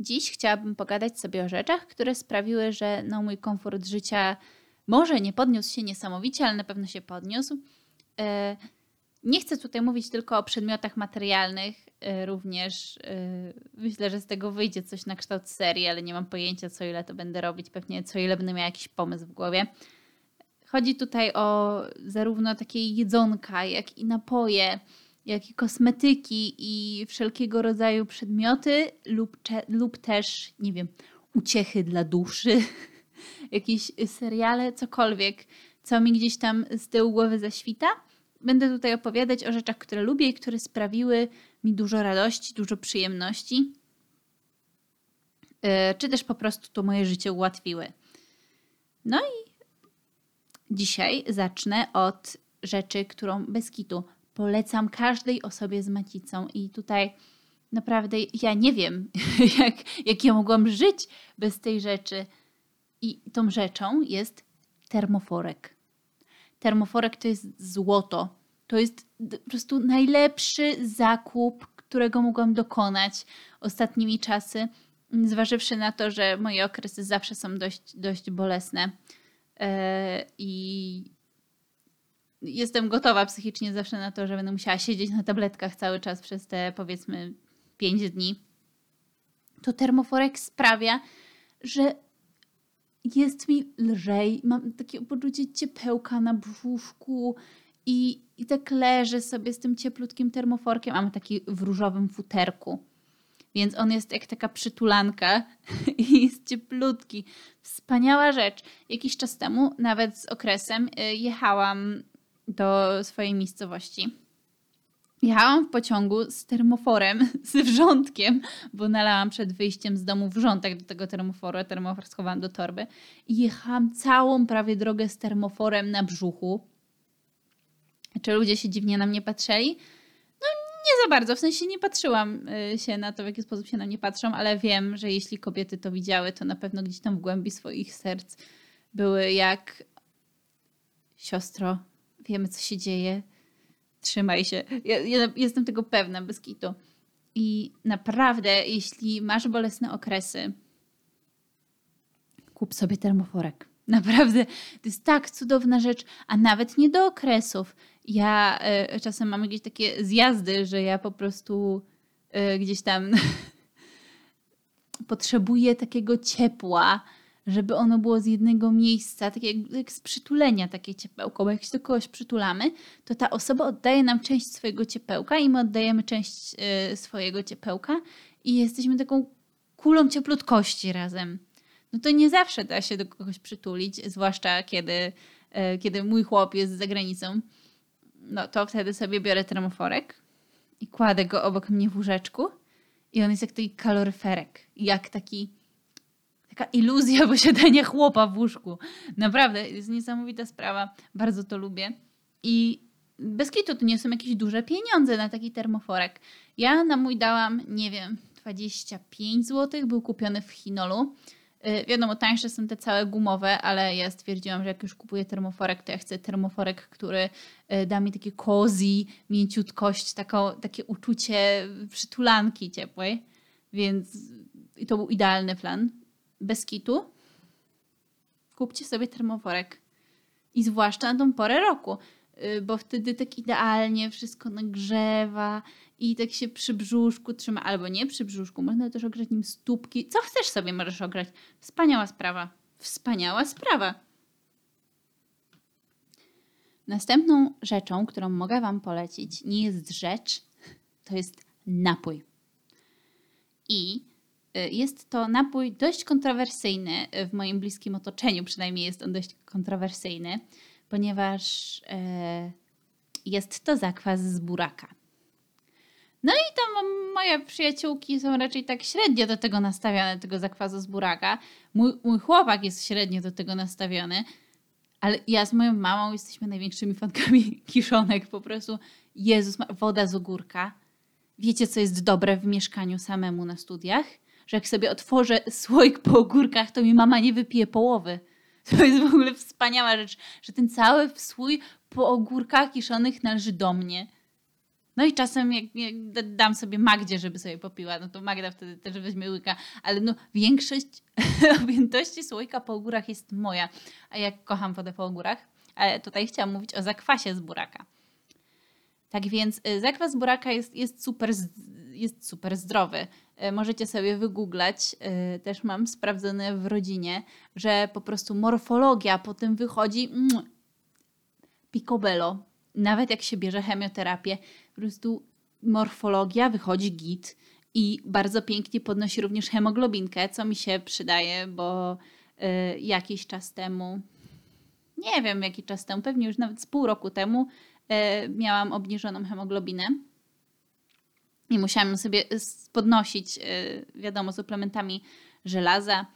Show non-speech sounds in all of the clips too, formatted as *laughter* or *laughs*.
Dziś chciałabym pogadać sobie o rzeczach, które sprawiły, że no, mój komfort życia może nie podniósł się niesamowicie, ale na pewno się podniósł. E, nie chcę tutaj mówić tylko o przedmiotach materialnych, e, również e, myślę, że z tego wyjdzie coś na kształt serii, ale nie mam pojęcia, co ile to będę robić, pewnie co ile będę miała jakiś pomysł w głowie. Chodzi tutaj o zarówno takie jedzonka, jak i napoje, jak i kosmetyki i wszelkiego rodzaju przedmioty lub, lub też, nie wiem, uciechy dla duszy, *laughs* jakieś seriale, cokolwiek, co mi gdzieś tam z tyłu głowy zaświta. Będę tutaj opowiadać o rzeczach, które lubię i które sprawiły mi dużo radości, dużo przyjemności, e, czy też po prostu to moje życie ułatwiły. No i dzisiaj zacznę od rzeczy, którą bez kitu polecam każdej osobie z macicą. I tutaj naprawdę ja nie wiem, *laughs* jak, jak ja mogłam żyć bez tej rzeczy. I tą rzeczą jest termoforek. Termoforek to jest złoto. To jest po prostu najlepszy zakup, którego mogłam dokonać ostatnimi czasy, zważywszy na to, że moje okresy zawsze są dość, dość bolesne. Yy, I jestem gotowa psychicznie zawsze na to, że będę musiała siedzieć na tabletkach cały czas przez te powiedzmy 5 dni, to termoforek sprawia, że jest mi lżej, mam takie poczucie ciepełka na brzuszku i, i tak leżę sobie z tym cieplutkim termoforkiem, a mam taki w różowym futerku. Więc on jest jak taka przytulanka *laughs* i jest cieplutki. Wspaniała rzecz. Jakiś czas temu, nawet z okresem, y, jechałam do swojej miejscowości. Jechałam w pociągu z termoforem, *laughs* z wrzątkiem, bo nalałam przed wyjściem z domu wrzątek do tego termoforu, a termofor schowałam do torby. I jechałam całą prawie drogę z termoforem na brzuchu. Czy ludzie się dziwnie na mnie patrzyli? No nie za bardzo, w sensie nie patrzyłam y, się na to, w jaki sposób się na mnie patrzą, ale wiem, że jeśli kobiety to widziały, to na pewno gdzieś tam w głębi swoich serc były jak siostro, wiemy, co się dzieje. Trzymaj się. Ja, ja jestem tego pewna, bez kitu. I naprawdę, jeśli masz bolesne okresy, kup sobie termoforek. *laughs* Naprawdę, to jest tak cudowna rzecz, a nawet nie do okresów. Ja y, czasem mam jakieś takie zjazdy, że ja po prostu y, gdzieś tam *laughs* potrzebuję takiego ciepła, żeby ono było z jednego miejsca, tak jak, jak z przytulenia takie ciepełko, bo jak się do kogoś przytulamy, to ta osoba oddaje nam część swojego ciepełka i my oddajemy część y, swojego ciepełka i jesteśmy taką kulą cieplutkości razem. No to nie zawsze da się do kogoś przytulić, zwłaszcza kiedy, y, kiedy mój chłop jest za granicą. No to wtedy sobie biorę termoforek i kładę go obok mnie w łóżeczku i on jest jak taki kaloryferek, jak taki taka iluzja posiadania chłopa w łóżku. Naprawdę, jest niesamowita sprawa. Bardzo to lubię. I bez kitu to nie są jakieś duże pieniądze na taki termoforek. Ja na mój dałam, nie wiem, 25 zł. Był kupiony w Chinolu. Yy, wiadomo, tańsze są te całe gumowe, ale ja stwierdziłam, że jak już kupuję termoforek, to ja chcę termoforek, który yy, da mi takie cozy, mięciutkość, taką, takie uczucie przytulanki ciepłej. Więc to był idealny plan bez kitu, kupcie sobie termoworek. I zwłaszcza na tą porę roku, y, bo wtedy tak idealnie wszystko nagrzewa i tak się przy brzuszku trzyma, albo nie przy brzuszku, można też ogrzać nim stópki. Co chcesz sobie możesz ogrzać. Wspaniała sprawa. Wspaniała sprawa. Następną rzeczą, którą mogę Wam polecić, nie jest rzecz, to jest napój. I jest to napój dość kontrowersyjny w moim bliskim otoczeniu, przynajmniej jest on dość kontrowersyjny, ponieważ e, jest to zakwas z buraka. No i tam moje przyjaciółki są raczej tak średnio do tego nastawione, tego zakwasu z buraka. Mój, mój chłopak jest średnio do tego nastawiony, ale ja z moją mamą jesteśmy największymi fankami *laughs* kiszonek. Po prostu, Jezus, woda z ogórka. Wiecie, co jest dobre w mieszkaniu samemu na studiach? Że jak sobie otworzę słoik po ogórkach, to mi mama nie wypije połowy. *laughs* To jest w ogóle wspaniała rzecz, że ten cały słój po ogórkach kiszonych należy do mnie. No i czasem jak, jak dam sobie Magdzie, żeby sobie popiła, no to Magda wtedy też weźmie łyka, ale no większość *laughs* objętości słoika po ogórach jest moja, a jak kocham wodę po ogórach. Ale tutaj chciałam mówić o zakwasie z buraka. Tak więc y, zakwas buraka jest, jest, super, jest super zdrowy. Y, możecie sobie wygooglać, y, też mam sprawdzone w rodzinie, że po prostu morfologia potem wychodzi mm, picobello. Nawet jak się bierze chemioterapię, po prostu morfologia wychodzi git i bardzo pięknie podnosi również hemoglobinkę, co mi się przydaje, bo jakiś czas temu, nie wiem jaki czas temu, pewnie już nawet z pół roku temu, miałam obniżoną hemoglobinę i musiałam sobie podnosić, e, wiadomo, suplementami żelaza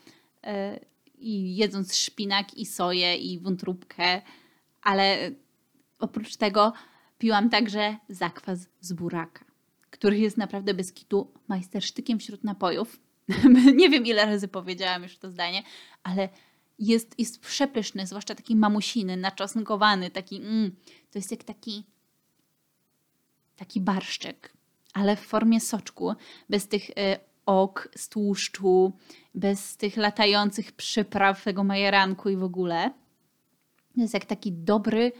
e, i jedząc szpinak i soję i wątróbkę, ale oprócz tego piłam także zakwas z buraka, który jest naprawdę bez kitu majstersztykiem wśród napojów. *laughs* Nie wiem ile razy powiedziałam już to zdanie, ale jest, jest przepyszny, zwłaszcza taki mamusiny, naczosnkowany, taki, mm, to jest jak taki, taki barszczek, ale w formie soczku, bez tych y, ok z tłuszczu, bez tych latających przypraw tego majeranku i w ogóle. To jest jak taki dobry,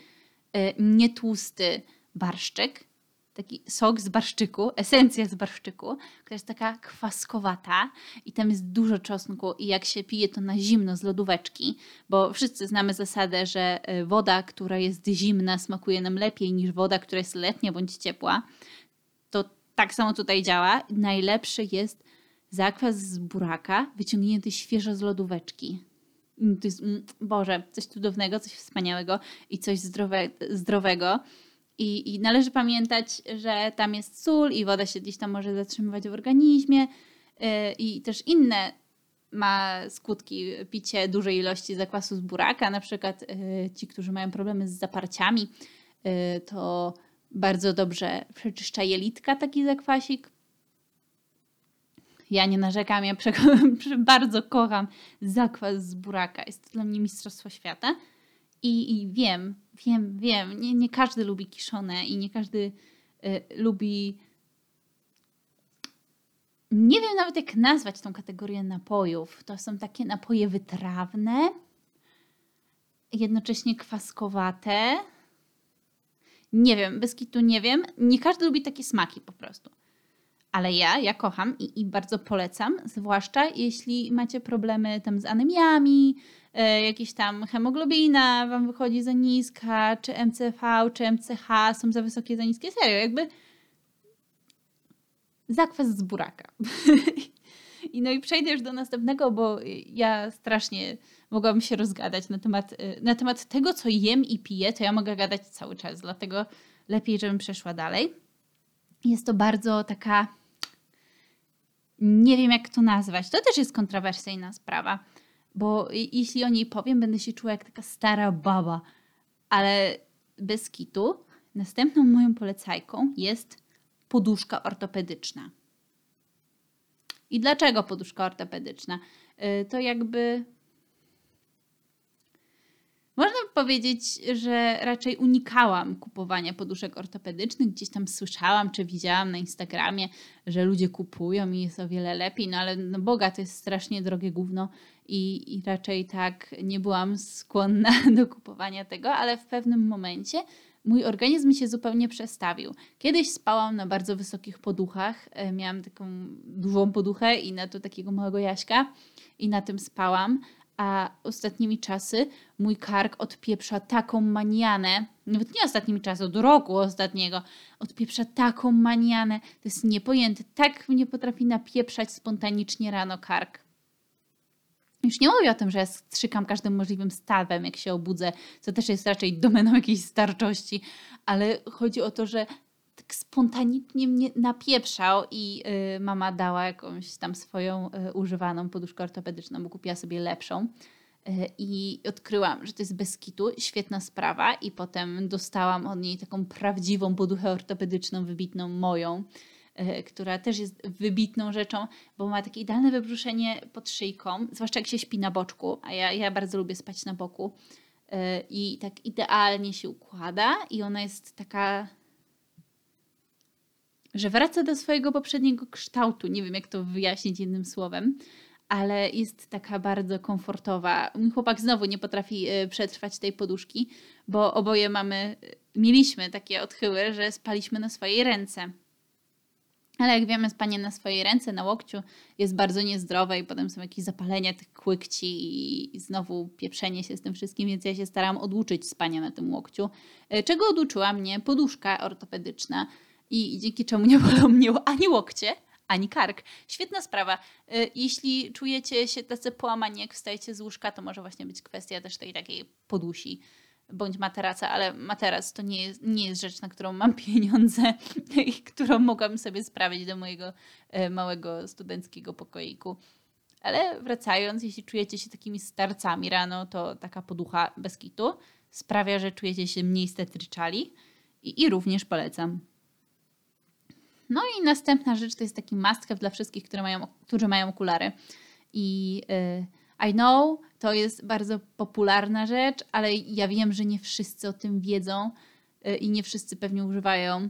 y, nietłusty barszczek, taki sok z barszczyku, esencja z barszczyku, która jest taka kwaskowata i tam jest dużo czosnku i jak się pije to na zimno z lodóweczki, bo wszyscy znamy zasadę, że e, woda, która jest zimna smakuje nam lepiej niż woda, która jest letnia bądź ciepła, to tak samo tutaj działa. Najlepszy jest zakwas z buraka wyciągnięty świeżo z lodóweczki. Mm, to jest, mm, Boże, coś cudownego, coś wspaniałego i coś zdrowe, zdrowego. I, I, należy pamiętać, że tam jest sól i woda się gdzieś tam może zatrzymywać w organizmie yy, i też inne ma skutki picie dużej ilości zakwasu z buraka. Na przykład yy, ci, którzy mają problemy z zaparciami, yy, to bardzo dobrze przeczyszcza jelitka taki zakwasik. Ja nie narzekam, ja *laughs* bardzo kocham zakwas z buraka. Jest to dla mnie mistrzostwo świata. I, I, wiem, wiem, wiem, nie, nie każdy lubi kiszone i nie każdy y, lubi. Nie wiem nawet jak nazwać tą kategorię napojów. To są takie napoje wytrawne, jednocześnie kwaskowate. Nie wiem, bez kitu nie wiem. Nie każdy lubi takie smaki po prostu. Ale ja, ja kocham i, i bardzo polecam, zwłaszcza jeśli macie problemy tam z anemiami, E, jakieś tam hemoglobina wam wychodzi za niska, czy MCV, czy MCH są za wysokie, za niskie. Serio, jakby zakwas z buraka. *laughs* I no i przejdę już do następnego, bo ja strasznie mogłabym się rozgadać na temat, e, na temat tego, co jem i piję, to ja mogę gadać cały czas, dlatego lepiej, żebym przeszła dalej. Jest to bardzo taka. Nie wiem, jak to nazwać. To też jest kontrowersyjna sprawa bo jeśli o niej powiem, będę się czuła jak taka stara baba. Ale bez kitu, następną moją polecajką jest poduszka ortopedyczna. I dlaczego poduszka ortopedyczna? Y, to jakby powiedzieć, że raczej unikałam kupowania poduszek ortopedycznych. Gdzieś tam słyszałam czy widziałam na Instagramie, że ludzie kupują i jest o wiele lepiej, no ale no Boga to jest strasznie drogie gówno i, i raczej tak nie byłam skłonna *laughs* do kupowania tego, ale w pewnym momencie mój organizm się zupełnie przestawił. Kiedyś spałam na bardzo wysokich poduchach. E, miałam taką dużą poduchę i na to takiego małego jaśka i na tym spałam, a ostatnimi czasy mój kark odpieprza taką manianę, nawet nie ostatnimi czasy, od roku ostatniego, odpieprza taką manianę, to jest niepojęte, tak mnie potrafi napieprzać spontanicznie rano kark. Już nie mówię o tym, że ja strzykam każdym możliwym stawem, jak się obudzę, co też jest raczej domeną jakiejś starczości, ale chodzi o to, że tak spontanicznie mnie napieprzał i y, mama dała jakąś tam swoją y, używaną poduszkę ortopedyczną, bo kupiła sobie lepszą. Y, I odkryłam, że to jest bez kitu, świetna sprawa, i potem dostałam od niej taką prawdziwą poduchę ortopedyczną, wybitną moją, która też jest wybitną rzeczą, bo ma takie idealne wybruszenie pod szyjką, zwłaszcza jak się śpi na boczku, a ja, ja bardzo lubię spać na boku. I tak idealnie się układa, i ona jest taka że wraca do swojego poprzedniego kształtu. Nie wiem, jak to wyjaśnić jednym słowem, ale jest taka bardzo komfortowa. Mój chłopak znowu nie potrafi y, przetrwać tej poduszki, bo oboje mamy, y, mieliśmy takie odchyły, że spaliśmy na swojej ręce. Ale jak wiemy, spanie na swojej ręce, na łokciu jest bardzo niezdrowe i potem są jakieś zapalenia tych kłykci i znowu pieprzenie się z tym wszystkim, więc ja się staram oduczyć spania na tym łokciu, y, czego oduczyła mnie poduszka ortopedyczna i dzięki czemu nie bolą mnie *laughs* ani łokcie, ani kark. Świetna sprawa. Y, jeśli czujecie się tacy połamani, jak wstajecie z łóżka, to może właśnie być kwestia też tej takiej podusi bądź materaca, ale materac to nie jest, nie jest rzecz, na którą mam *laughs* pieniądze i którą mogłabym sobie sprawić do mojego y, małego studenckiego pokoiku. Ale wracając, jeśli czujecie się takimi starcami rano, to taka poducha bez kitu sprawia, że czujecie się mniej stetryczali i, i również polecam. No i następna rzecz to jest taki must dla wszystkich, które mają, którzy mają okulary. I y, I know to jest bardzo popularna rzecz, ale ja wiem, że nie wszyscy o tym wiedzą y, i nie wszyscy pewnie używają.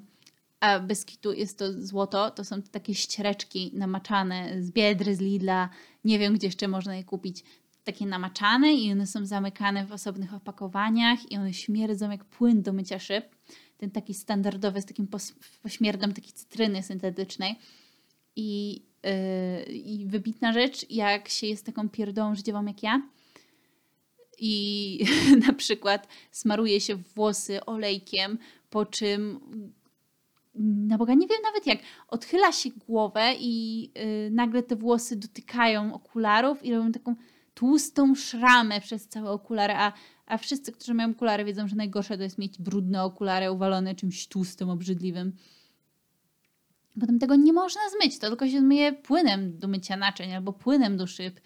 A bez kitu jest to złoto, to są takie ściereczki namaczane z Biedry, z Lidla, nie wiem gdzie jeszcze można je kupić. Takie namaczane i one są zamykane w osobnych opakowaniach i one śmierdzą jak płyn do mycia szyb ten taki standardowy z takim pośmierdem takiej cytryny syntetycznej. I, yy, I wybitna rzecz, jak się jest taką pierdołą życiową jak ja i *laughs* na przykład smaruje się włosy olejkiem, po czym na Boga nie wiem nawet jak, odchyla się głowę i yy, nagle te włosy dotykają okularów i robią taką tłustą szramę przez całe okulary, a a wszyscy, którzy mają okulary, wiedzą, że najgorsze to jest mieć brudne okulary uwalone czymś tłustym, obrzydliwym. Potem tego nie można zmyć, to tylko się zmyje płynem do mycia naczyń albo płynem do szyb,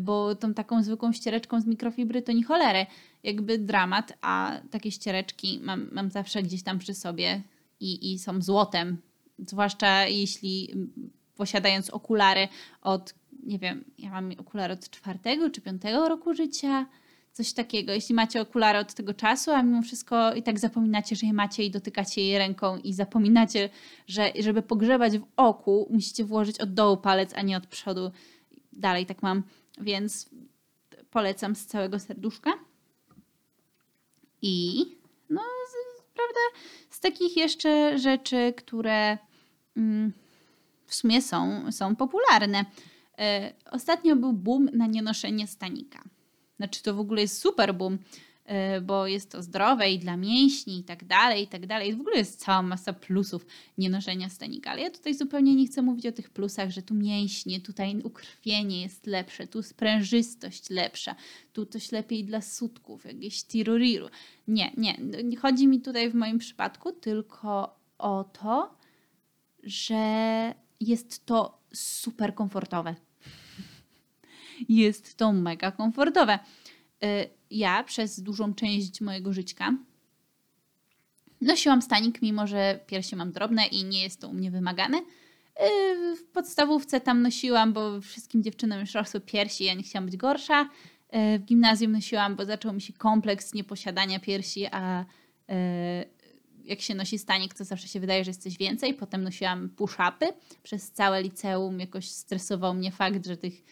bo tą taką zwykłą ściereczką z mikrofibry to nie cholery. Jakby dramat, a takie ściereczki mam, mam zawsze gdzieś tam przy sobie i, i są złotem. Zwłaszcza jeśli posiadając okulary od, nie wiem, ja mam okulary od czwartego czy piątego roku życia, Coś takiego. Jeśli macie okulary od tego czasu, a mimo wszystko i tak zapominacie, że je macie i dotykacie je ręką i zapominacie, że żeby pogrzebać w oku, musicie włożyć od dołu palec, a nie od przodu. Dalej tak mam, więc polecam z całego serduszka. I no, z, prawda, z takich jeszcze rzeczy, które mm, w sumie są, są popularne. E, ostatnio był boom na nienoszenie stanika. Znaczy to w ogóle jest super boom, e, bo jest to zdrowe i dla mięśni i tak dalej, i tak dalej. W ogóle jest cała masa plusów nienoszenia stanika. Ale ja tutaj zupełnie nie chcę mówić o tych plusach, że tu mięśnie, tutaj ukrwienie jest lepsze, tu sprężystość lepsza, tu coś lepiej dla sutków, jakieś tiruriru. Nie. Nie chodzi mi tutaj w moim przypadku tylko o to, że jest to super komfortowe jest to mega komfortowe. Y, ja przez dużą część mojego życia nosiłam stanik, mimo że piersi mam drobne i nie jest to u mnie wymagane. Y, w podstawówce tam nosiłam, bo wszystkim dziewczynom już rosły piersi, ja nie chciałam być gorsza. Y, w gimnazjum nosiłam, bo zaczął mi się kompleks nieposiadania piersi, a jak się nosi stanik, to zawsze się wydaje, że jest coś więcej. Potem nosiłam push-upy. Przez całe liceum jakoś stresował mnie fakt, że tych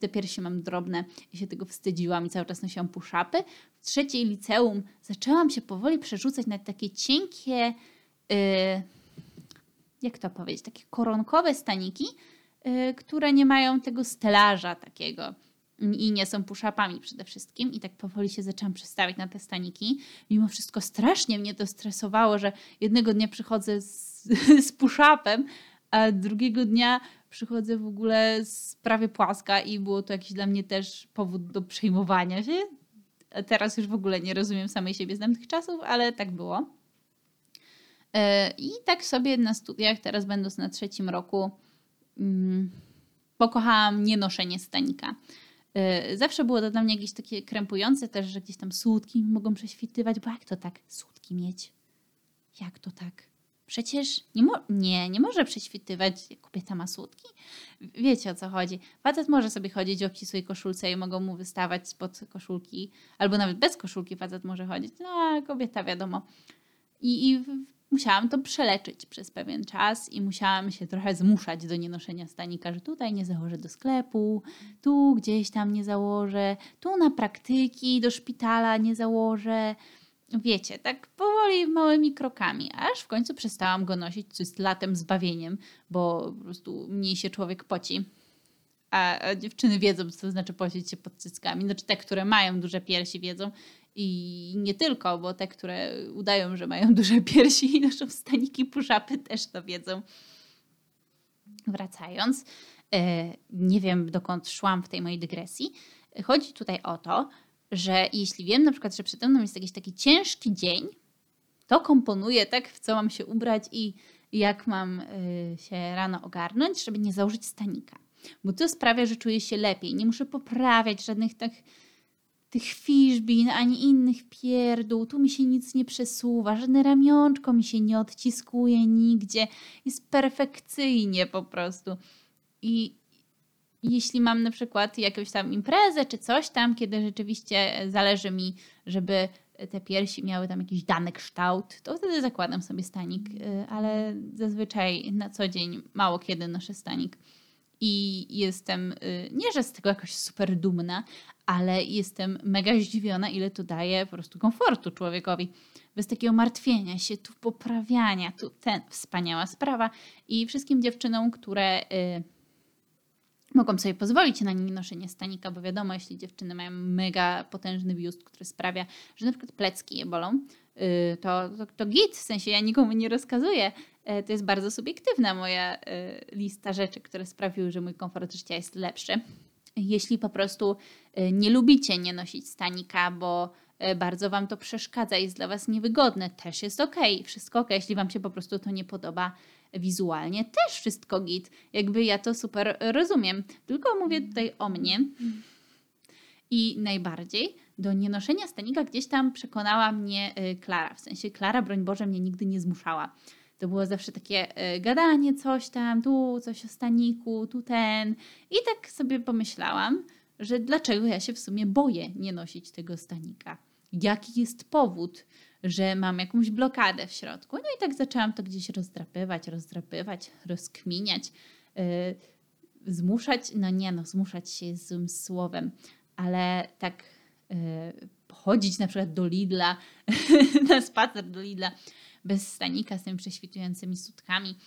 te piersi mam drobne i się tego wstydziłam i cały czas nosiłam push-upy. W trzeciej liceum zaczęłam się powoli przerzucać na takie cienkie, y, jak to powiedzieć, takie koronkowe staniki, y, które nie mają tego stelaża takiego i nie są push-upami przede wszystkim. I tak powoli się zaczęłam przestawiać na te staniki. Mimo wszystko strasznie mnie to stresowało, że jednego dnia przychodzę z, *laughs* z push-upem, a drugiego dnia przychodzę w ogóle z prawie płaska i było to jakiś dla mnie też powód do przejmowania się. Teraz już w ogóle nie rozumiem samej siebie z tamtych czasów, ale tak było. E, I tak sobie na studiach, teraz będąc na trzecim roku, mm, pokochałam nienoszenie stanika. E, zawsze było to dla mnie jakieś takie krępujące też, że gdzieś tam słutki mogą prześwitywać, bo jak to tak słutki mieć? Jak to tak? Przecież nie, mo- nie, nie może prześwitywać, kobieta ma słodki. Wiecie o co chodzi. Facet może sobie chodzić w obcisłej koszulce i mogą mu wystawać spod koszulki, albo nawet bez koszulki facet może chodzić. No, a kobieta wiadomo. I, i musiałam to przeleczyć przez pewien czas i musiałam się trochę zmuszać do nienoszenia stanika, że tutaj nie założę do sklepu, tu gdzieś tam nie założę, tu na praktyki do szpitala nie założę. Wiecie, tak powoli, małymi krokami, aż w końcu przestałam go nosić, co jest latem zbawieniem, bo po prostu mniej się człowiek poci. A dziewczyny wiedzą, co to znaczy pocić się pod cyckami. Znaczy te, które mają duże piersi wiedzą, i nie tylko, bo te, które udają, że mają *laughs* duże piersi i noszą staniki puszapy też to wiedzą. Wracając, e, nie wiem dokąd szłam w tej mojej dygresji. Chodzi tutaj o to, że jeśli wiem na przykład, że przede mną jest jakiś taki ciężki dzień, to komponuję tak, w co mam się ubrać i jak mam e, się rano ogarnąć, żeby nie założyć stanika. Bo to sprawia, że czuję się lepiej. Nie muszę poprawiać żadnych tak tych fiszbin, ani innych pierdół. Tu mi się nic nie przesuwa, żadne ramionczko mi się nie odciskuje nigdzie. Jest perfekcyjnie po prostu. I jeśli mam na przykład jakąś tam imprezę czy coś tam, kiedy rzeczywiście zależy mi, żeby te piersi miały tam jakiś dany kształt, to wtedy zakładam sobie stanik, y, ale zazwyczaj na co dzień mało kiedy noszę stanik. I jestem, y, nie że z tego jakoś super dumna, ale jestem mega zdziwiona, ile to daje po prostu komfortu człowiekowi. Bez takiego martwienia się, tu poprawiania, tu ten, wspaniała sprawa. I wszystkim dziewczynom, które y, mogą sobie pozwolić na noszenie stanika, bo wiadomo, jeśli dziewczyny mają mega potężny biust, który sprawia, że na przykład plecki je bolą, y, to, to, to git, w sensie ja nikomu nie rozkazuję, y, to jest bardzo subiektywna moja y, lista rzeczy, które sprawiły, że mój komfort życia jest lepszy jeśli po prostu y, nie lubicie nie nosić stanika, bo bardzo Wam to przeszkadza, jest dla Was niewygodne, też jest ok, wszystko ok. Jeśli Wam się po prostu to nie podoba wizualnie, też wszystko git. Jakby ja to super rozumiem. Tylko mówię tutaj o mnie. I najbardziej do nienoszenia stanika gdzieś tam przekonała mnie y, Klara. W sensie Klara, broń Boże, mnie nigdy nie zmuszała. To było zawsze takie e, gadanie, coś tam, tu coś o staniku, tu ten. I tak sobie pomyślałam, że dlaczego ja się w sumie boję nie nosić tego stanika. Jaki jest powód, że mam jakąś blokadę w środku? No i tak zaczęłam to gdzieś rozdrapywać, rozdrapywać, rozkminiać, yy, zmuszać. No nie, no, zmuszać się jest złym słowem, ale tak yy, chodzić na przykład do Lidla, *laughs* na spacer do Lidla bez stanika z tymi prześwitującymi sutkami.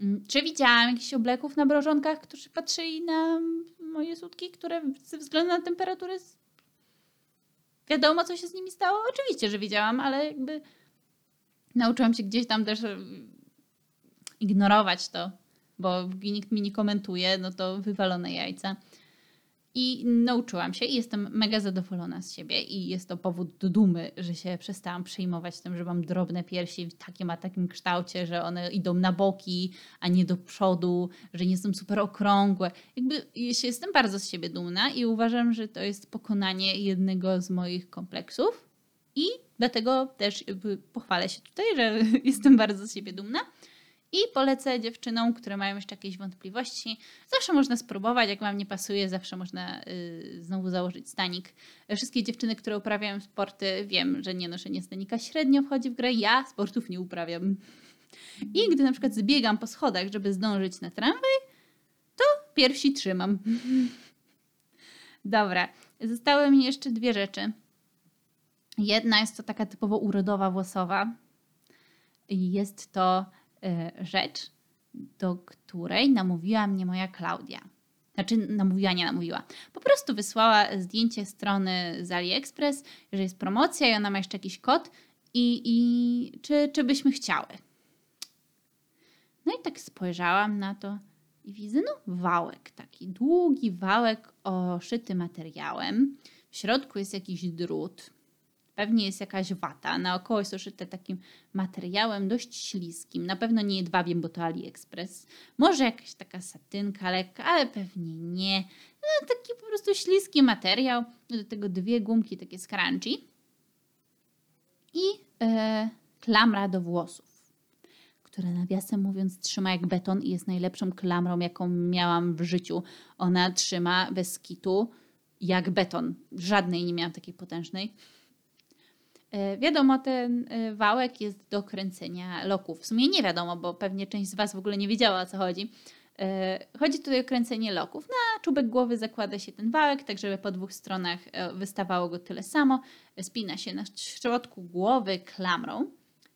Mm, czy widziałam jakichś obleków na brożonkach, którzy patrzyli na moje sutki, które ze względu na temperaturę wiadomo, co się z nimi stało? Oczywiście, że widziałam, ale jakby nauczyłam się gdzieś tam też ignorować to, bo nikt mi nie komentuje, no to wywalone jajca. I nauczyłam się i jestem mega zadowolona z siebie i jest to powód do dumy, że się przestałam przejmować tym, że mam drobne piersi w takim a takim kształcie, że one idą na boki, a nie do przodu, że nie są super okrągłe. Jakby jestem bardzo z siebie dumna i uważam, że to jest pokonanie jednego z moich kompleksów i dlatego też pochwalę się tutaj, że *laughs* jestem bardzo z siebie dumna. I polecę dziewczynom, które mają jeszcze jakieś wątpliwości. Zawsze można spróbować, jak Wam nie pasuje, zawsze można y, znowu założyć stanik. Wszystkie dziewczyny, które uprawiają sporty, wiem, że nie noszenie stanika średnio wchodzi w grę. Ja sportów nie uprawiam. I gdy na przykład zbiegam po schodach, żeby zdążyć na tramwaj, to piersi trzymam. Dobra, zostały mi jeszcze dwie rzeczy. Jedna jest to taka typowo urodowa włosowa. Jest to rzecz, do której namówiła mnie moja Klaudia. Znaczy, namówiła, nie namówiła. Po prostu wysłała zdjęcie strony z AliExpress, że jest promocja i ona ma jeszcze jakiś kod i, i czy, czy byśmy chciały. No i tak spojrzałam na to i widzę, no wałek, taki długi wałek oszyty materiałem. W środku jest jakiś drut, Pewnie jest jakaś wata. Naokoło jest oszyte takim materiałem dość śliskim. Na pewno nie jedwabiem, bo to AliExpress. Może jakaś taka satynka lekka, ale pewnie nie. No, taki po prostu śliski materiał. Do tego dwie gumki takie scrunchy. I e, klamra do włosów, która nawiasem mówiąc trzyma jak beton i jest najlepszą klamrą, jaką miałam w życiu. Ona trzyma bez kitu jak beton. Żadnej nie miałam takiej potężnej. E, wiadomo, ten e, wałek jest do kręcenia loków. W sumie nie wiadomo, bo pewnie część z Was w ogóle nie wiedziała o co chodzi. E, chodzi tutaj o kręcenie loków. Na czubek głowy zakłada się ten wałek, tak żeby po dwóch stronach wystawało go tyle samo. Spina się na środku głowy klamrą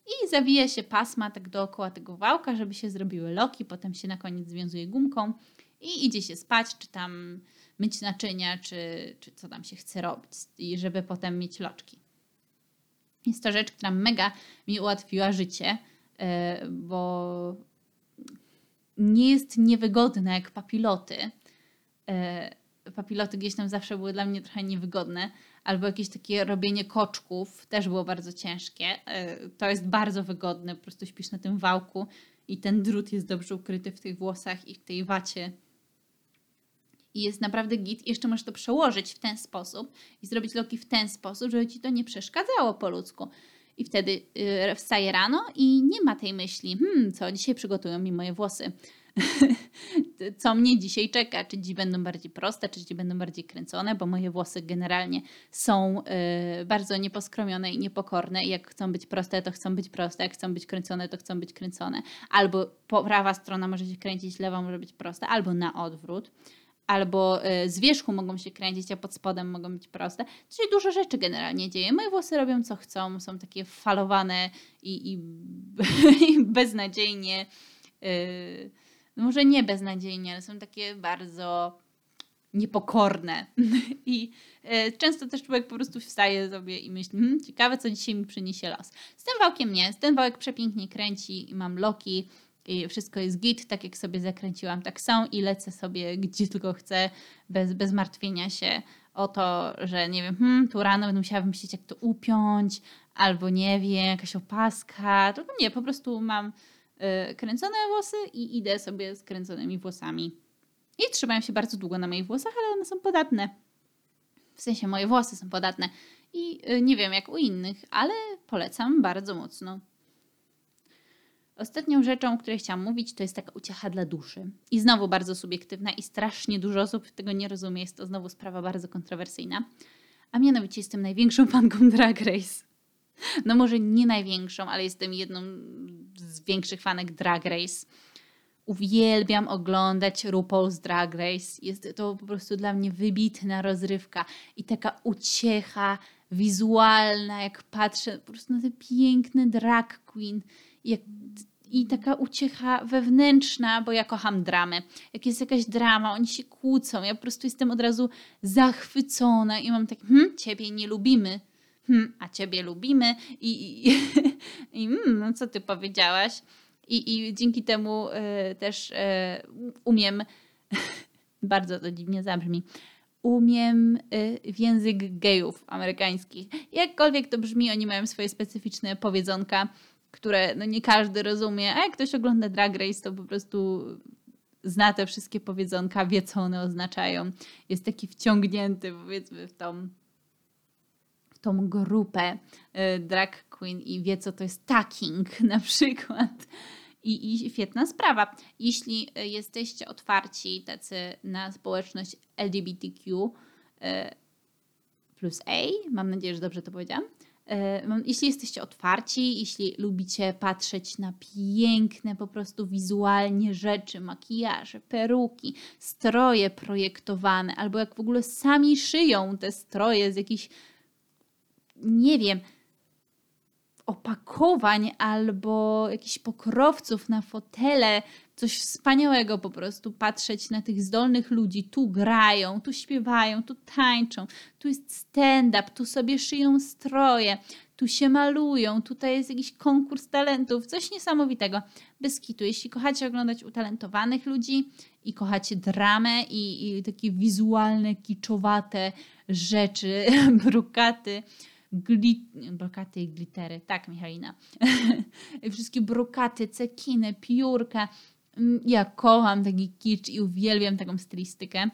i zawija się pasma tak dookoła tego wałka, żeby się zrobiły loki. Potem się na koniec związuje gumką i idzie się spać, czy tam myć naczynia, czy, czy co tam się chce robić, i żeby potem mieć loczki. Jest to rzecz, która mega mi ułatwiła życie, e, bo nie jest niewygodne jak papiloty. E, papiloty gdzieś tam zawsze były dla mnie trochę niewygodne, albo jakieś takie robienie koczków też było bardzo ciężkie. E, to jest bardzo wygodne, po prostu śpisz na tym wałku i ten drut jest dobrze ukryty w tych włosach i w tej wacie i jest naprawdę git. Jeszcze możesz to przełożyć w ten sposób i zrobić loki w ten sposób, żeby ci to nie przeszkadzało po ludzku. I wtedy yy, rano i nie ma tej myśli, hmm, co dzisiaj przygotują mi moje włosy. *laughs* co mnie dzisiaj czeka? Czy dziś będą bardziej proste, czy dziś będą bardziej kręcone, bo moje włosy generalnie są yy, bardzo nieposkromione i niepokorne. I jak chcą być proste, to chcą być proste, jak chcą być kręcone, to chcą być kręcone. Albo prawa strona może się kręcić, lewa może być prosta, albo na odwrót albo y, z wierzchu mogą się kręcić, a pod spodem mogą być proste. To się dużo rzeczy generalnie dzieje. Moje włosy robią co chcą, są takie falowane i, i, *laughs* i beznadziejnie, yy, może nie beznadziejnie, ale są takie bardzo niepokorne. *laughs* I y, często też człowiek po prostu wstaje sobie i myśli, hm, ciekawe co dzisiaj mi przyniesie los. Z tym wałkiem nie, ten wałek przepięknie kręci i mam loki, i wszystko jest git, tak jak sobie zakręciłam, tak są i lecę sobie gdzie tylko chcę, bez, bez martwienia się o to, że nie wiem, hmm, tu rano będę musiała wymyślić, jak to upiąć, albo nie wiem, jakaś opaska, tylko nie, po prostu mam y, kręcone włosy i idę sobie z kręconymi włosami. I trzymają się bardzo długo na moich włosach, ale one są podatne. W sensie moje włosy są podatne. I y, nie wiem jak u innych, ale polecam bardzo mocno. Ostatnią rzeczą, o której chciałam mówić, to jest taka uciecha dla duszy. I znowu bardzo subiektywna i strasznie dużo osób tego nie rozumie. Jest to znowu sprawa bardzo kontrowersyjna. A mianowicie jestem największą *laughs* fanką Drag Race. No może nie największą, ale jestem jedną z większych fanek Drag Race. Uwielbiam oglądać RuPaul's Drag Race. Jest to po prostu dla mnie wybitna rozrywka i taka uciecha wizualna, jak patrzę po prostu na te piękne drag queen jak, i taka uciecha wewnętrzna, bo ja kocham dramę. Jak jest jakaś drama, oni się kłócą, ja po prostu jestem od razu zachwycona i mam tak, hm, ciebie nie lubimy, hm, a ciebie lubimy i, i, *laughs* i hmm, no co ty powiedziałaś? I, i dzięki temu y, też y, umiem, *laughs* bardzo to dziwnie zabrzmi, umiem y, język gejów amerykańskich. Jakkolwiek to brzmi, oni mają swoje specyficzne powiedzonka, które no nie każdy rozumie, a jak ktoś ogląda Drag Race, to po prostu zna te wszystkie powiedzonka, wie co one oznaczają. Jest taki wciągnięty powiedzmy w tą, w tą grupę y, drag queen i wie co to jest taking *laughs* na przykład. I, I świetna sprawa. Jeśli y, jesteście otwarci tacy na społeczność LGBTQ y, plus A, mam nadzieję, że dobrze to powiedziałam, jeśli jesteście otwarci, jeśli lubicie patrzeć na piękne po prostu wizualnie rzeczy, makijaże, peruki, stroje projektowane, albo jak w ogóle sami szyją te stroje z jakichś, nie wiem, opakowań albo jakichś pokrowców na fotele, coś wspaniałego po prostu patrzeć na tych zdolnych ludzi. Tu grają, tu śpiewają, tu tańczą, tu jest stand-up, tu sobie szyją stroje, tu się malują, tutaj jest jakiś konkurs talentów, coś niesamowitego. Bez kitu. Jeśli kochacie oglądać utalentowanych ludzi i kochacie dramę i, i takie wizualne, kiczowate rzeczy, *laughs* brukaty, gli, brokaty i glitery. Tak, Michalina. *laughs* Wszystkie brokaty, cekiny, piórka. Mm, ja kocham taki kicz i uwielbiam taką stylistykę.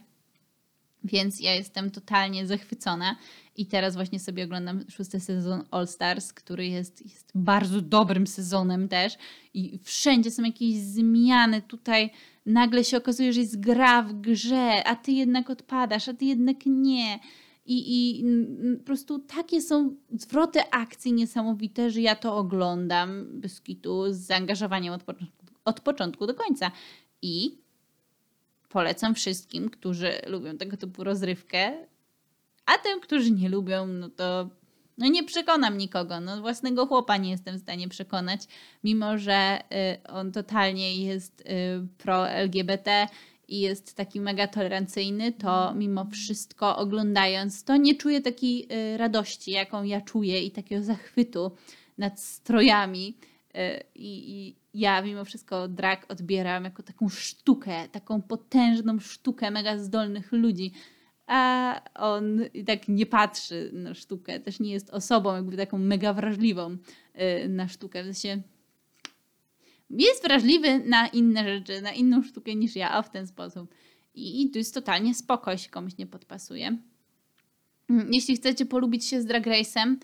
Więc ja jestem totalnie zachwycona. I teraz właśnie sobie oglądam szósty sezon All Stars, który jest, jest bardzo dobrym sezonem też. I wszędzie są jakieś zmiany. Tutaj nagle się okazuje, że jest gra w grze, a ty jednak odpadasz, a ty jednak nie. i, i po prostu takie są zwroty akcji niesamowite, że ja to oglądam bez kitu z zaangażowaniem od początku, od początku do końca. I polecam wszystkim, którzy lubią tego typu rozrywkę, a tym, którzy nie lubią, no to no nie przekonam nikogo. No własnego chłopa nie jestem w stanie przekonać, mimo że y, on totalnie jest y, pro LGBT i jest taki mega tolerancyjny, to mimo wszystko oglądając to nie czuję takiej y, radości, jaką ja czuję i takiego zachwytu nad strojami. I, I, ja mimo wszystko drag odbieram jako taką sztukę, taką potężną sztukę mega zdolnych ludzi, a on tak nie patrzy na sztukę, też nie jest osobą jakby taką mega wrażliwą y, na sztukę. W sensie jest wrażliwy na inne rzeczy, na inną sztukę niż ja, a w ten sposób. I, i to jest totalnie spoko, jeśli komuś nie podpasuje. Mm, jeśli chcecie polubić się z Drag Race'em,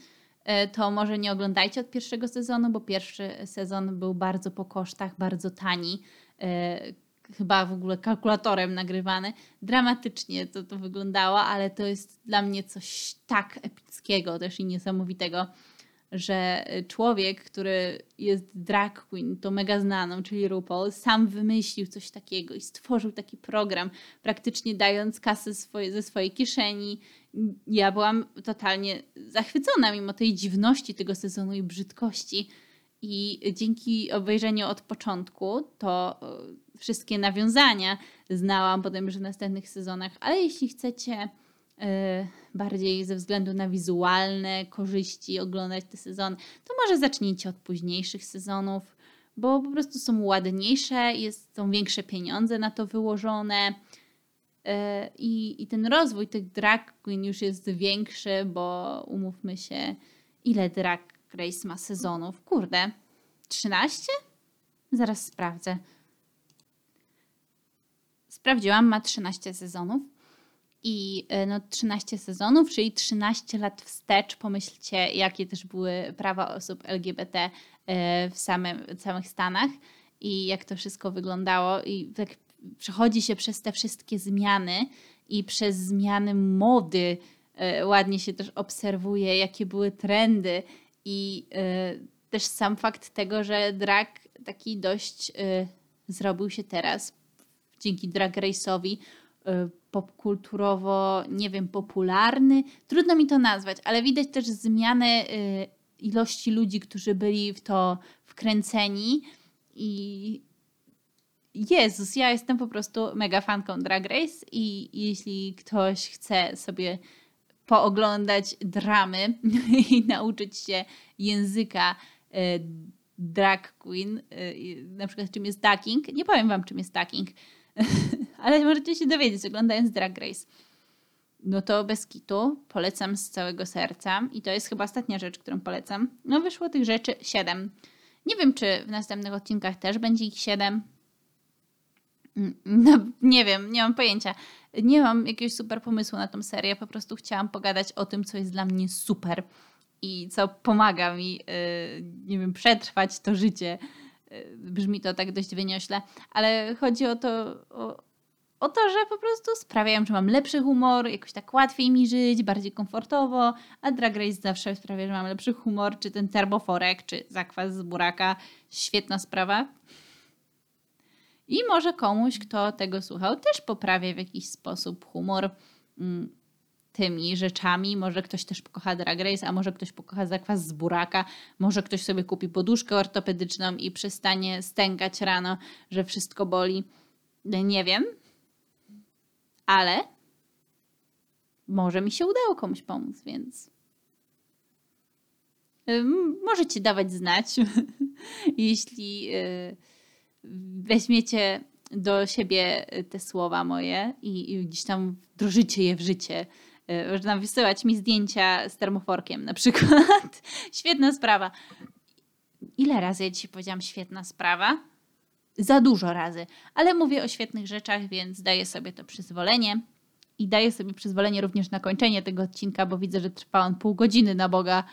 to może nie oglądajcie od pierwszego sezonu, bo pierwszy sezon był bardzo po kosztach, bardzo tani y, chyba w ogóle kalkulatorem nagrywany. Dramatycznie to, to wyglądało, ale to jest dla mnie coś tak epickiego też i niesamowitego, że człowiek, który jest drag queen, to mega znaną, czyli RuPaul, sam wymyślił coś takiego i stworzył taki program, praktycznie dając kasę swoje, ze swojej kieszeni. Ja byłam totalnie zachwycona mimo tej dziwności tego sezonu i brzydkości. I dzięki obejrzeniu od początku, to wszystkie nawiązania znałam potem już w następnych sezonach, ale jeśli chcecie e, bardziej ze względu na wizualne korzyści oglądać te sezony, to może zacznijcie od późniejszych sezonów, bo po prostu są ładniejsze, jest, są większe pieniądze na to wyłożone. E, I, I ten rozwój tych drag queen już jest większy, bo umówmy się, ile drag race ma sezonów? Kurde, 13? Zaraz sprawdzę. Sprawdziłam, ma 13 sezonów. I e, no, 13 sezonów, czyli 13 lat wstecz. Pomyślcie, jakie też były prawa osób LGBT e, w samym, w samych Stanach i jak to wszystko wyglądało. I tak przechodzi się przez te wszystkie zmiany i przez zmiany mody. E, ładnie się też obserwuje, jakie były trendy, i też sam fakt tego, że drag taki dość zrobił się teraz dzięki Drag Race'owi popkulturowo, nie wiem, popularny. Trudno mi to nazwać, ale widać też zmianę ilości ludzi, którzy byli w to wkręceni i Jezus, ja jestem po prostu mega fanką Drag Race i jeśli ktoś chce sobie pooglądać dramy *laughs* i nauczyć się języka y, drag queen, na przykład czym jest ducking, nie powiem wam czym jest ducking, *laughs* ale możecie się dowiedzieć oglądając Drag Race. No to bez kitu polecam z całego serca i to jest chyba ostatnia rzecz, którą polecam. No wyszło tych rzeczy 7. Nie wiem, czy w następnych odcinkach też będzie ich 7. No, nie wiem, nie mam pojęcia. Nie mam jakiegoś super pomysłu na tą serię. Po prostu chciałam pogadać o tym, co jest dla mnie super i co pomaga mi, yy, nie wiem, przetrwać to życie Y, brzmi to tak dość wyniośle, ale chodzi o to, o, o to, że po prostu sprawiają, że mam lepszy humor, jakoś tak łatwiej mi żyć, bardziej komfortowo, a Drag Race zawsze sprawia, że mam lepszy humor, czy ten termoforek, czy zakwas z buraka. Świetna sprawa. I może komuś, kto tego słuchał, też poprawia w jakiś sposób humor. Mm, tymi rzeczami. Może ktoś też pokocha Drag Race, a może ktoś pokocha zakwas z buraka, może ktoś sobie kupi poduszkę ortopedyczną i przestanie stękać rano, że wszystko boli. Nie wiem, ale może mi się udało komuś pomóc, więc możecie dawać znać, *laughs* jeśli y, weźmiecie do siebie te słowa moje i, i gdzieś tam wdrożycie je w życie Y, można wysyłać mi zdjęcia z termoforkiem na przykład. *laughs* Świetna sprawa. Ile razy ja dzisiaj powiedziałam świetna sprawa? Za dużo razy, ale mówię o świetnych rzeczach, więc daję sobie to przyzwolenie. I daję sobie przyzwolenie również na kończenie tego odcinka, bo widzę, że trwa on pół godziny na Boga.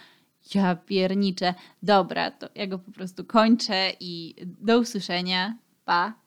Ja pierniczę. Dobra, to ja go po prostu kończę i do usłyszenia. Pa!